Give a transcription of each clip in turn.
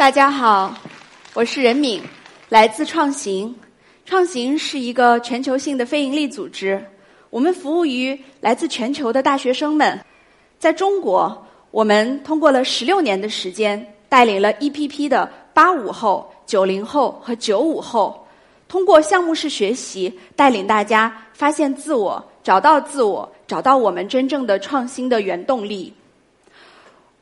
大家好，我是任敏，来自创行。创行是一个全球性的非营利组织，我们服务于来自全球的大学生们。在中国，我们通过了十六年的时间，带领了一批批的八五后、九零后和九五后，通过项目式学习，带领大家发现自我、找到自我、找到我们真正的创新的原动力。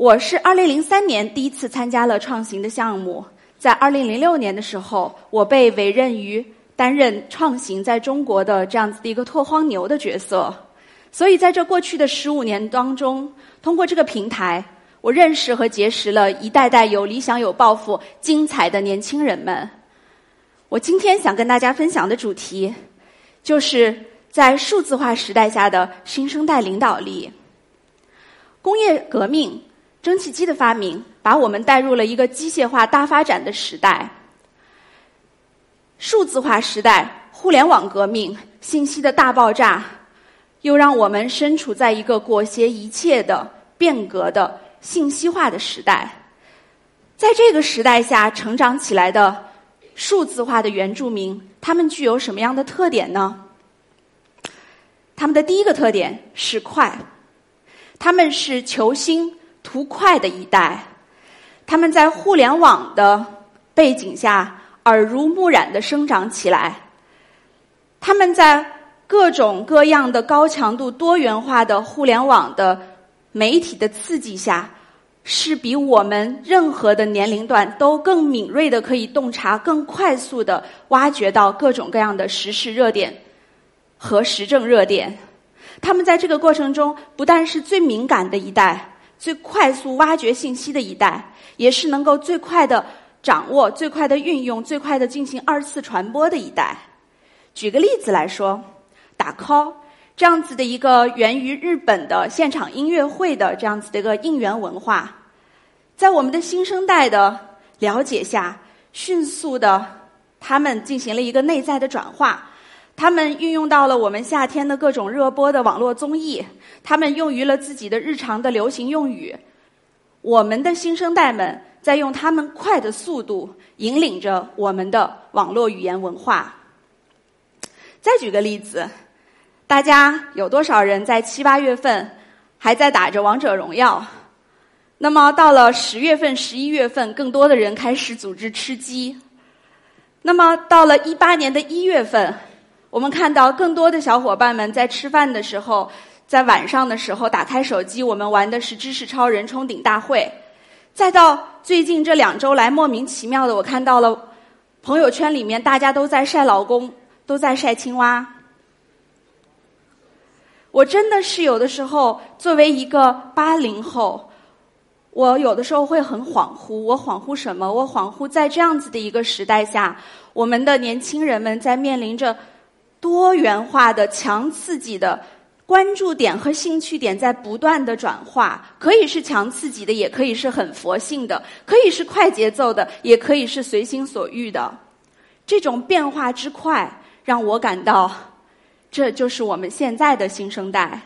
我是二零零三年第一次参加了创行的项目，在二零零六年的时候，我被委任于担任创行在中国的这样子的一个拓荒牛的角色。所以在这过去的十五年当中，通过这个平台，我认识和结识了一代代有理想、有抱负、精彩的年轻人们。我今天想跟大家分享的主题，就是在数字化时代下的新生代领导力。工业革命。蒸汽机的发明把我们带入了一个机械化大发展的时代，数字化时代、互联网革命、信息的大爆炸，又让我们身处在一个裹挟一切的变革的信息化的时代。在这个时代下成长起来的数字化的原住民，他们具有什么样的特点呢？他们的第一个特点是快，他们是求新。图快的一代，他们在互联网的背景下耳濡目染的生长起来，他们在各种各样的高强度、多元化的互联网的媒体的刺激下，是比我们任何的年龄段都更敏锐的，可以洞察、更快速的挖掘到各种各样的时事热点和时政热点。他们在这个过程中，不但是最敏感的一代。最快速挖掘信息的一代，也是能够最快的掌握、最快的运用、最快的进行二次传播的一代。举个例子来说，打 call 这样子的一个源于日本的现场音乐会的这样子的一个应援文化，在我们的新生代的了解下，迅速的他们进行了一个内在的转化。他们运用到了我们夏天的各种热播的网络综艺，他们用于了自己的日常的流行用语。我们的新生代们在用他们快的速度引领着我们的网络语言文化。再举个例子，大家有多少人在七八月份还在打着王者荣耀？那么到了十月份、十一月份，更多的人开始组织吃鸡。那么到了一八年的一月份。我们看到更多的小伙伴们在吃饭的时候，在晚上的时候打开手机，我们玩的是知识超人冲顶大会。再到最近这两周来，莫名其妙的，我看到了朋友圈里面大家都在晒老公，都在晒青蛙。我真的是有的时候作为一个八零后，我有的时候会很恍惚。我恍惚什么？我恍惚在这样子的一个时代下，我们的年轻人们在面临着。多元化的、强刺激的关注点和兴趣点在不断的转化，可以是强刺激的，也可以是很佛性的，可以是快节奏的，也可以是随心所欲的。这种变化之快，让我感到，这就是我们现在的新生代。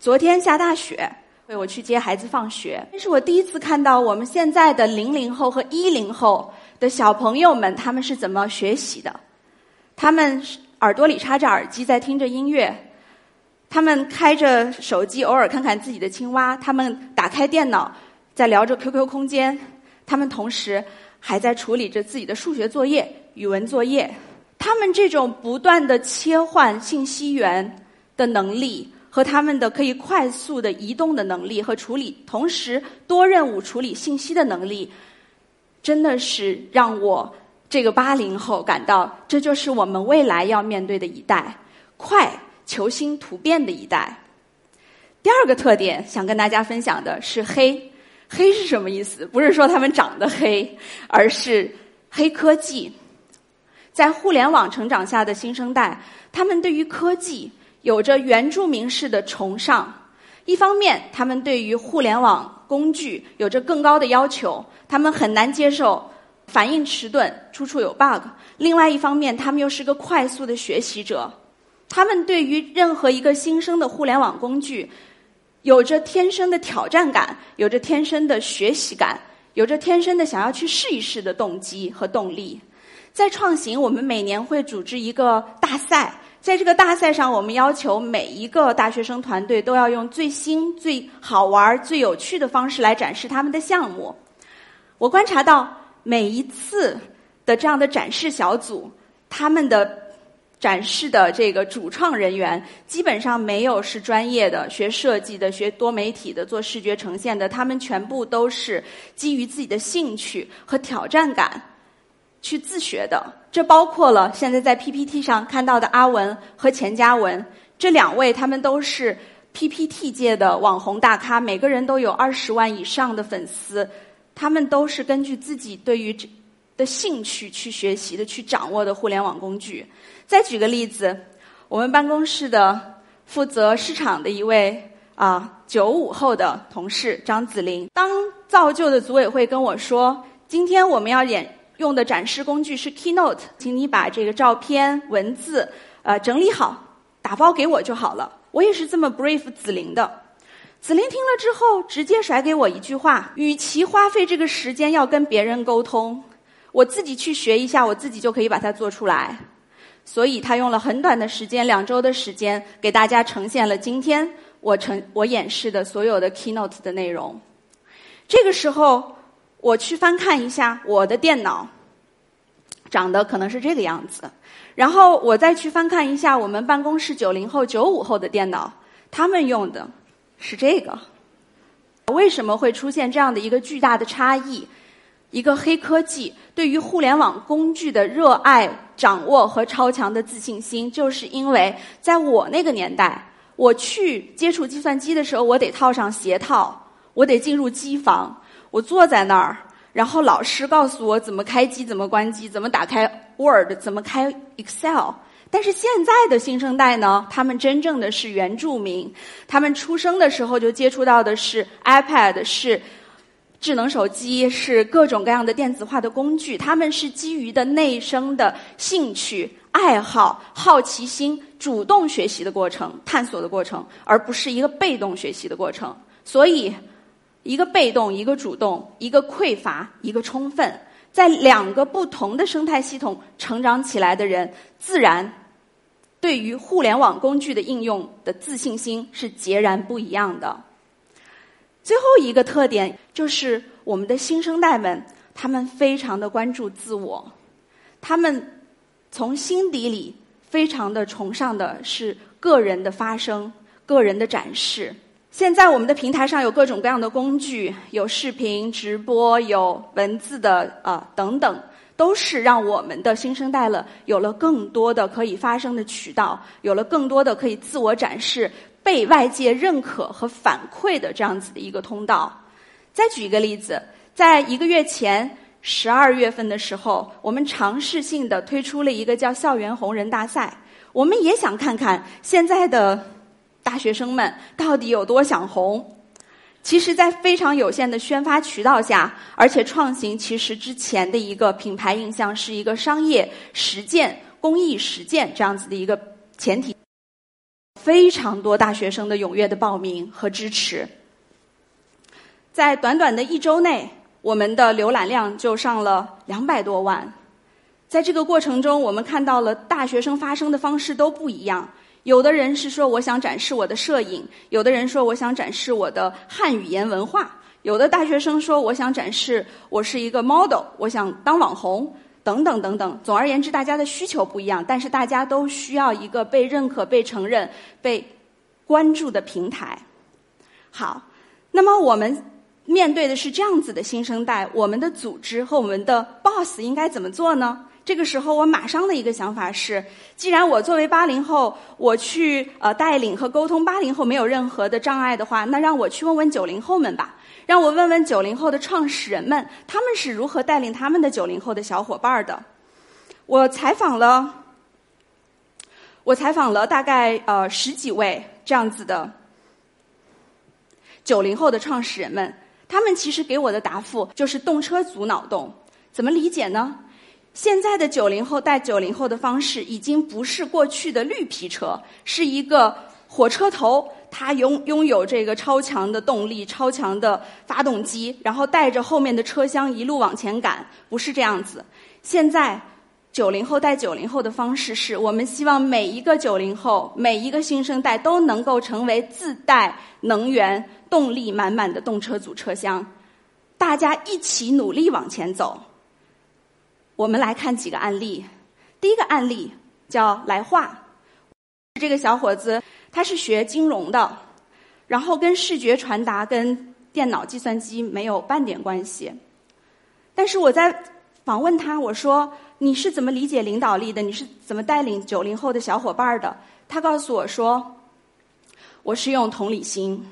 昨天下大雪，为我去接孩子放学，这是我第一次看到我们现在的零零后和一零后的小朋友们，他们是怎么学习的，他们。耳朵里插着耳机，在听着音乐；他们开着手机，偶尔看看自己的青蛙；他们打开电脑，在聊着 QQ 空间；他们同时还在处理着自己的数学作业、语文作业。他们这种不断的切换信息源的能力，和他们的可以快速的移动的能力和处理同时多任务处理信息的能力，真的是让我。这个八零后感到，这就是我们未来要面对的一代，快、求新、突变的一代。第二个特点，想跟大家分享的是黑。黑是什么意思？不是说他们长得黑，而是黑科技。在互联网成长下的新生代，他们对于科技有着原住民式的崇尚。一方面，他们对于互联网工具有着更高的要求，他们很难接受。反应迟钝，处处有 bug。另外一方面，他们又是个快速的学习者，他们对于任何一个新生的互联网工具，有着天生的挑战感，有着天生的学习感，有着天生的想要去试一试的动机和动力。在创行，我们每年会组织一个大赛，在这个大赛上，我们要求每一个大学生团队都要用最新、最好玩、最有趣的方式来展示他们的项目。我观察到每一次的这样的展示小组，他们的。展示的这个主创人员基本上没有是专业的学设计的、学多媒体的、做视觉呈现的，他们全部都是基于自己的兴趣和挑战感去自学的。这包括了现在在 PPT 上看到的阿文和钱嘉文这两位，他们都是 PPT 界的网红大咖，每个人都有二十万以上的粉丝，他们都是根据自己对于这。的兴趣去学习的、去掌握的互联网工具。再举个例子，我们办公室的负责市场的一位啊九五后的同事张子林，当造就的组委会跟我说，今天我们要演用的展示工具是 Keynote，请你把这个照片、文字呃整理好，打包给我就好了。我也是这么 brief 子林的。子琳听了之后，直接甩给我一句话：与其花费这个时间要跟别人沟通。我自己去学一下，我自己就可以把它做出来。所以他用了很短的时间，两周的时间，给大家呈现了今天我呈我演示的所有的 keynote 的内容。这个时候，我去翻看一下我的电脑，长得可能是这个样子。然后我再去翻看一下我们办公室九零后、九五后的电脑，他们用的是这个。为什么会出现这样的一个巨大的差异？一个黑科技对于互联网工具的热爱、掌握和超强的自信心，就是因为在我那个年代，我去接触计算机的时候，我得套上鞋套，我得进入机房，我坐在那儿，然后老师告诉我怎么开机、怎么关机、怎么打开 Word、怎么开 Excel。但是现在的新生代呢，他们真正的是原住民，他们出生的时候就接触到的是 iPad 是。智能手机是各种各样的电子化的工具，他们是基于的内生的兴趣、爱好、好奇心，主动学习的过程、探索的过程，而不是一个被动学习的过程。所以，一个被动，一个主动，一个匮乏，一个充分，在两个不同的生态系统成长起来的人，自然对于互联网工具的应用的自信心是截然不一样的。最后一个特点就是我们的新生代们，他们非常的关注自我，他们从心底里非常的崇尚的是个人的发声、个人的展示。现在我们的平台上有各种各样的工具，有视频直播，有文字的啊等等，都是让我们的新生代了有了更多的可以发声的渠道，有了更多的可以自我展示。被外界认可和反馈的这样子的一个通道。再举一个例子，在一个月前十二月份的时候，我们尝试性的推出了一个叫“校园红人大赛”。我们也想看看现在的大学生们到底有多想红。其实，在非常有限的宣发渠道下，而且创行其实之前的一个品牌印象是一个商业实践、公益实践这样子的一个前提。非常多大学生的踊跃的报名和支持，在短短的一周内，我们的浏览量就上了两百多万。在这个过程中，我们看到了大学生发声的方式都不一样。有的人是说我想展示我的摄影，有的人说我想展示我的汉语言文化，有的大学生说我想展示我是一个 model，我想当网红。等等等等，总而言之，大家的需求不一样，但是大家都需要一个被认可、被承认、被关注的平台。好，那么我们面对的是这样子的新生代，我们的组织和我们的 boss 应该怎么做呢？这个时候，我马上的一个想法是，既然我作为八零后，我去呃带领和沟通八零后没有任何的障碍的话，那让我去问问九零后们吧。让我问问九零后的创始人们，他们是如何带领他们的九零后的小伙伴的？我采访了，我采访了大概呃十几位这样子的九零后的创始人们，他们其实给我的答复就是动车组脑洞。怎么理解呢？现在的九零后带九零后的方式已经不是过去的绿皮车，是一个火车头，它拥拥有这个超强的动力、超强的发动机，然后带着后面的车厢一路往前赶，不是这样子。现在九零后带九零后的方式是我们希望每一个九零后、每一个新生代都能够成为自带能源、动力满满的动车组车厢，大家一起努力往前走。我们来看几个案例。第一个案例叫来化，这个小伙子他是学金融的，然后跟视觉传达、跟电脑、计算机没有半点关系。但是我在访问他，我说你是怎么理解领导力的？你是怎么带领九零后的小伙伴的？他告诉我说，我是用同理心，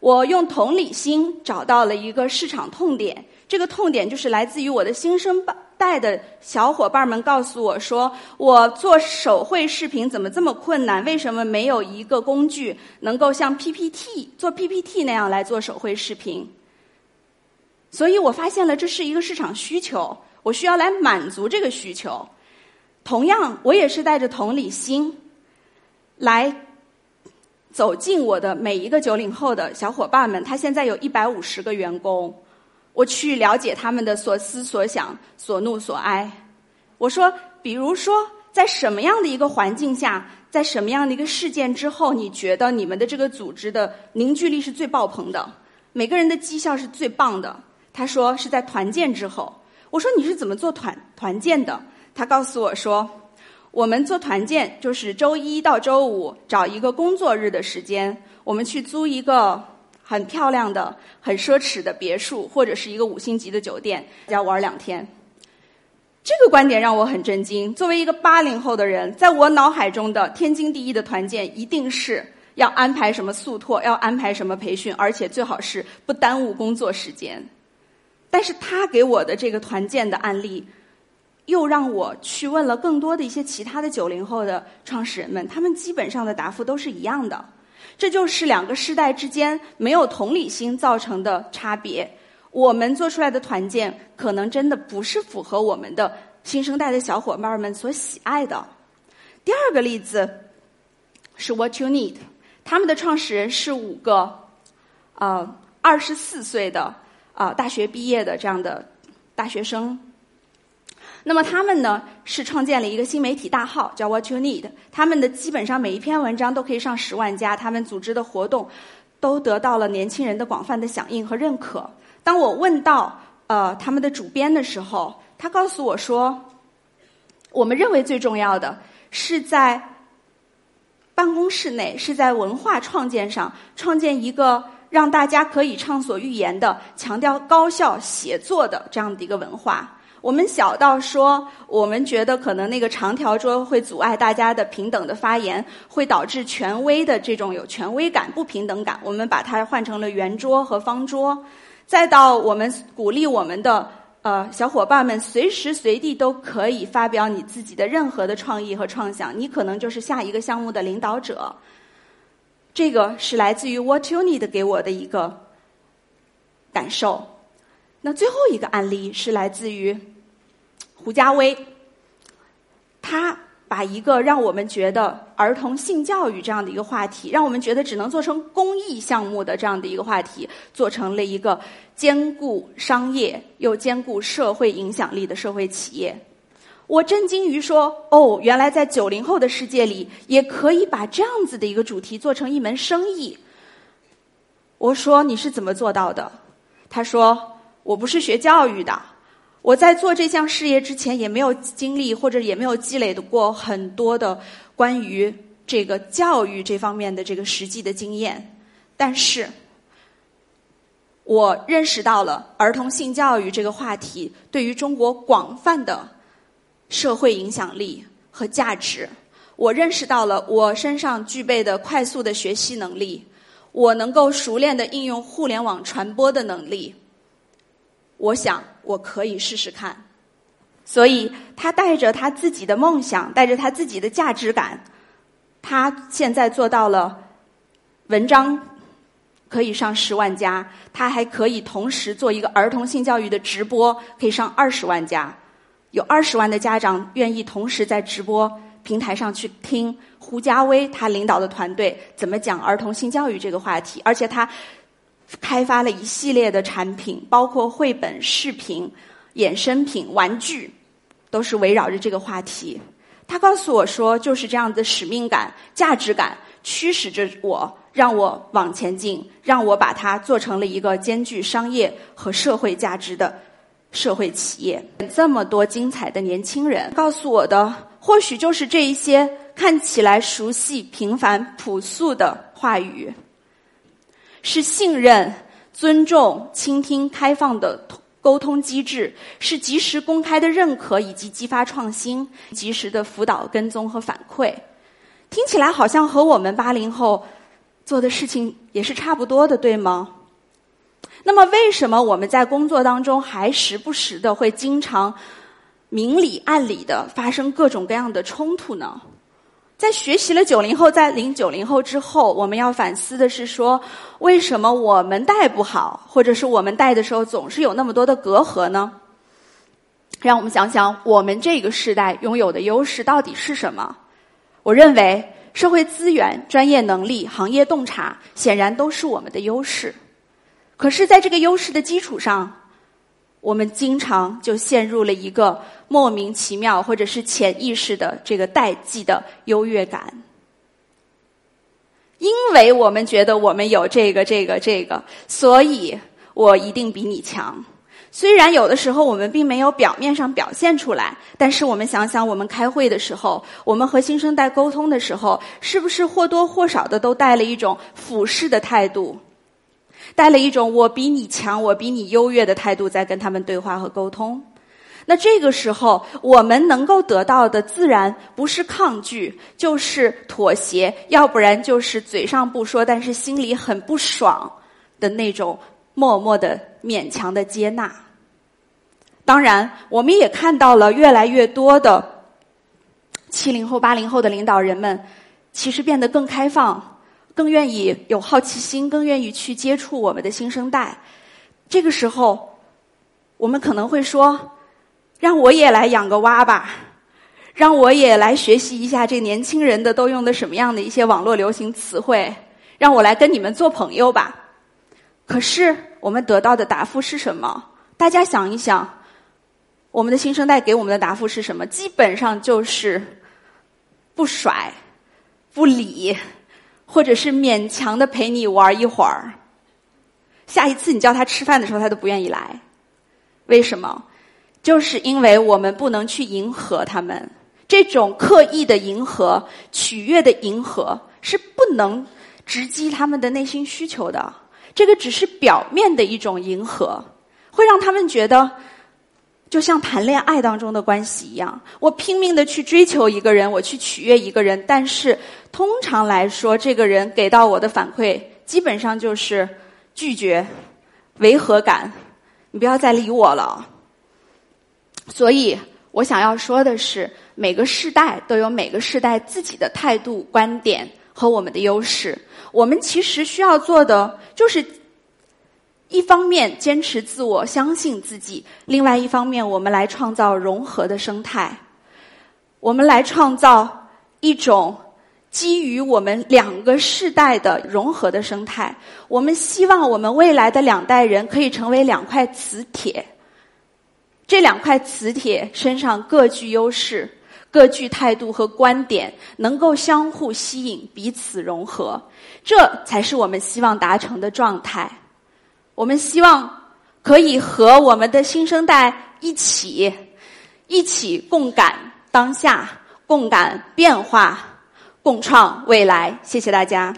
我用同理心找到了一个市场痛点，这个痛点就是来自于我的新生代。带的小伙伴们告诉我说：“我做手绘视频怎么这么困难？为什么没有一个工具能够像 PPT 做 PPT 那样来做手绘视频？”所以我发现了这是一个市场需求，我需要来满足这个需求。同样，我也是带着同理心来走进我的每一个九零后的小伙伴们。他现在有一百五十个员工。我去了解他们的所思所想、所怒所哀。我说，比如说，在什么样的一个环境下，在什么样的一个事件之后，你觉得你们的这个组织的凝聚力是最爆棚的，每个人的绩效是最棒的？他说是在团建之后。我说你是怎么做团团建的？他告诉我说，我们做团建就是周一到周五找一个工作日的时间，我们去租一个。很漂亮的、很奢侈的别墅，或者是一个五星级的酒店，要玩两天。这个观点让我很震惊。作为一个八零后的人，在我脑海中的天经地义的团建，一定是要安排什么速拓，要安排什么培训，而且最好是不耽误工作时间。但是他给我的这个团建的案例，又让我去问了更多的一些其他的九零后的创始人们，他们基本上的答复都是一样的。这就是两个世代之间没有同理心造成的差别。我们做出来的团建，可能真的不是符合我们的新生代的小伙伴们所喜爱的。第二个例子是 What You Need，他们的创始人是五个，呃，二十四岁的啊大学毕业的这样的大学生。那么他们呢是创建了一个新媒体大号，叫 What You Need。他们的基本上每一篇文章都可以上十万加，他们组织的活动都得到了年轻人的广泛的响应和认可。当我问到呃他们的主编的时候，他告诉我说，我们认为最重要的是在办公室内，是在文化创建上创建一个让大家可以畅所欲言的、强调高效协作的这样的一个文化。我们小到说，我们觉得可能那个长条桌会阻碍大家的平等的发言，会导致权威的这种有权威感、不平等感。我们把它换成了圆桌和方桌。再到我们鼓励我们的呃小伙伴们随时随地都可以发表你自己的任何的创意和创想，你可能就是下一个项目的领导者。这个是来自于 What You Need 给我的一个感受。那最后一个案例是来自于。胡家威，他把一个让我们觉得儿童性教育这样的一个话题，让我们觉得只能做成公益项目的这样的一个话题，做成了一个兼顾商业又兼顾社会影响力的社会企业。我震惊于说，哦，原来在九零后的世界里，也可以把这样子的一个主题做成一门生意。我说你是怎么做到的？他说我不是学教育的。我在做这项事业之前，也没有经历或者也没有积累过很多的关于这个教育这方面的这个实际的经验。但是，我认识到了儿童性教育这个话题对于中国广泛的社会影响力和价值。我认识到了我身上具备的快速的学习能力，我能够熟练的应用互联网传播的能力。我想，我可以试试看。所以，他带着他自己的梦想，带着他自己的价值感，他现在做到了文章可以上十万加，他还可以同时做一个儿童性教育的直播，可以上二十万加。有二十万的家长愿意同时在直播平台上去听胡家威他领导的团队怎么讲儿童性教育这个话题，而且他开发了一系列的产品，包括绘本、视频、衍生品、玩具，都是围绕着这个话题。他告诉我说，就是这样的使命感、价值感驱使着我，让我往前进，让我把它做成了一个兼具商业和社会价值的社会企业。这么多精彩的年轻人告诉我的，或许就是这一些看起来熟悉、平凡、朴素的话语，是信任、尊重、倾听、开放的。沟通机制是及时公开的认可以及激发创新，及时的辅导跟踪和反馈，听起来好像和我们八零后做的事情也是差不多的，对吗？那么为什么我们在工作当中还时不时的会经常明里暗里的发生各种各样的冲突呢？在学习了九零后，在零九零后之后，我们要反思的是说，为什么我们带不好，或者是我们带的时候总是有那么多的隔阂呢？让我们想想，我们这个时代拥有的优势到底是什么？我认为，社会资源、专业能力、行业洞察，显然都是我们的优势。可是，在这个优势的基础上，我们经常就陷入了一个莫名其妙或者是潜意识的这个代际的优越感，因为我们觉得我们有这个这个这个，所以我一定比你强。虽然有的时候我们并没有表面上表现出来，但是我们想想，我们开会的时候，我们和新生代沟通的时候，是不是或多或少的都带了一种俯视的态度？带了一种我比你强，我比你优越的态度在跟他们对话和沟通。那这个时候，我们能够得到的自然不是抗拒，就是妥协，要不然就是嘴上不说，但是心里很不爽的那种默默的勉强的接纳。当然，我们也看到了越来越多的七零后、八零后的领导人们，其实变得更开放。更愿意有好奇心，更愿意去接触我们的新生代。这个时候，我们可能会说：“让我也来养个蛙吧，让我也来学习一下这年轻人的都用的什么样的一些网络流行词汇，让我来跟你们做朋友吧。”可是，我们得到的答复是什么？大家想一想，我们的新生代给我们的答复是什么？基本上就是不甩、不理。或者是勉强的陪你玩一会儿，下一次你叫他吃饭的时候，他都不愿意来。为什么？就是因为我们不能去迎合他们，这种刻意的迎合、取悦的迎合，是不能直击他们的内心需求的。这个只是表面的一种迎合，会让他们觉得。就像谈恋爱当中的关系一样，我拼命的去追求一个人，我去取悦一个人，但是通常来说，这个人给到我的反馈基本上就是拒绝、违和感，你不要再理我了。所以我想要说的是，每个世代都有每个世代自己的态度、观点和我们的优势。我们其实需要做的就是。一方面坚持自我，相信自己；另外一方面，我们来创造融合的生态，我们来创造一种基于我们两个世代的融合的生态。我们希望我们未来的两代人可以成为两块磁铁，这两块磁铁身上各具优势、各具态度和观点，能够相互吸引、彼此融合，这才是我们希望达成的状态。我们希望可以和我们的新生代一起，一起共感当下，共感变化，共创未来。谢谢大家。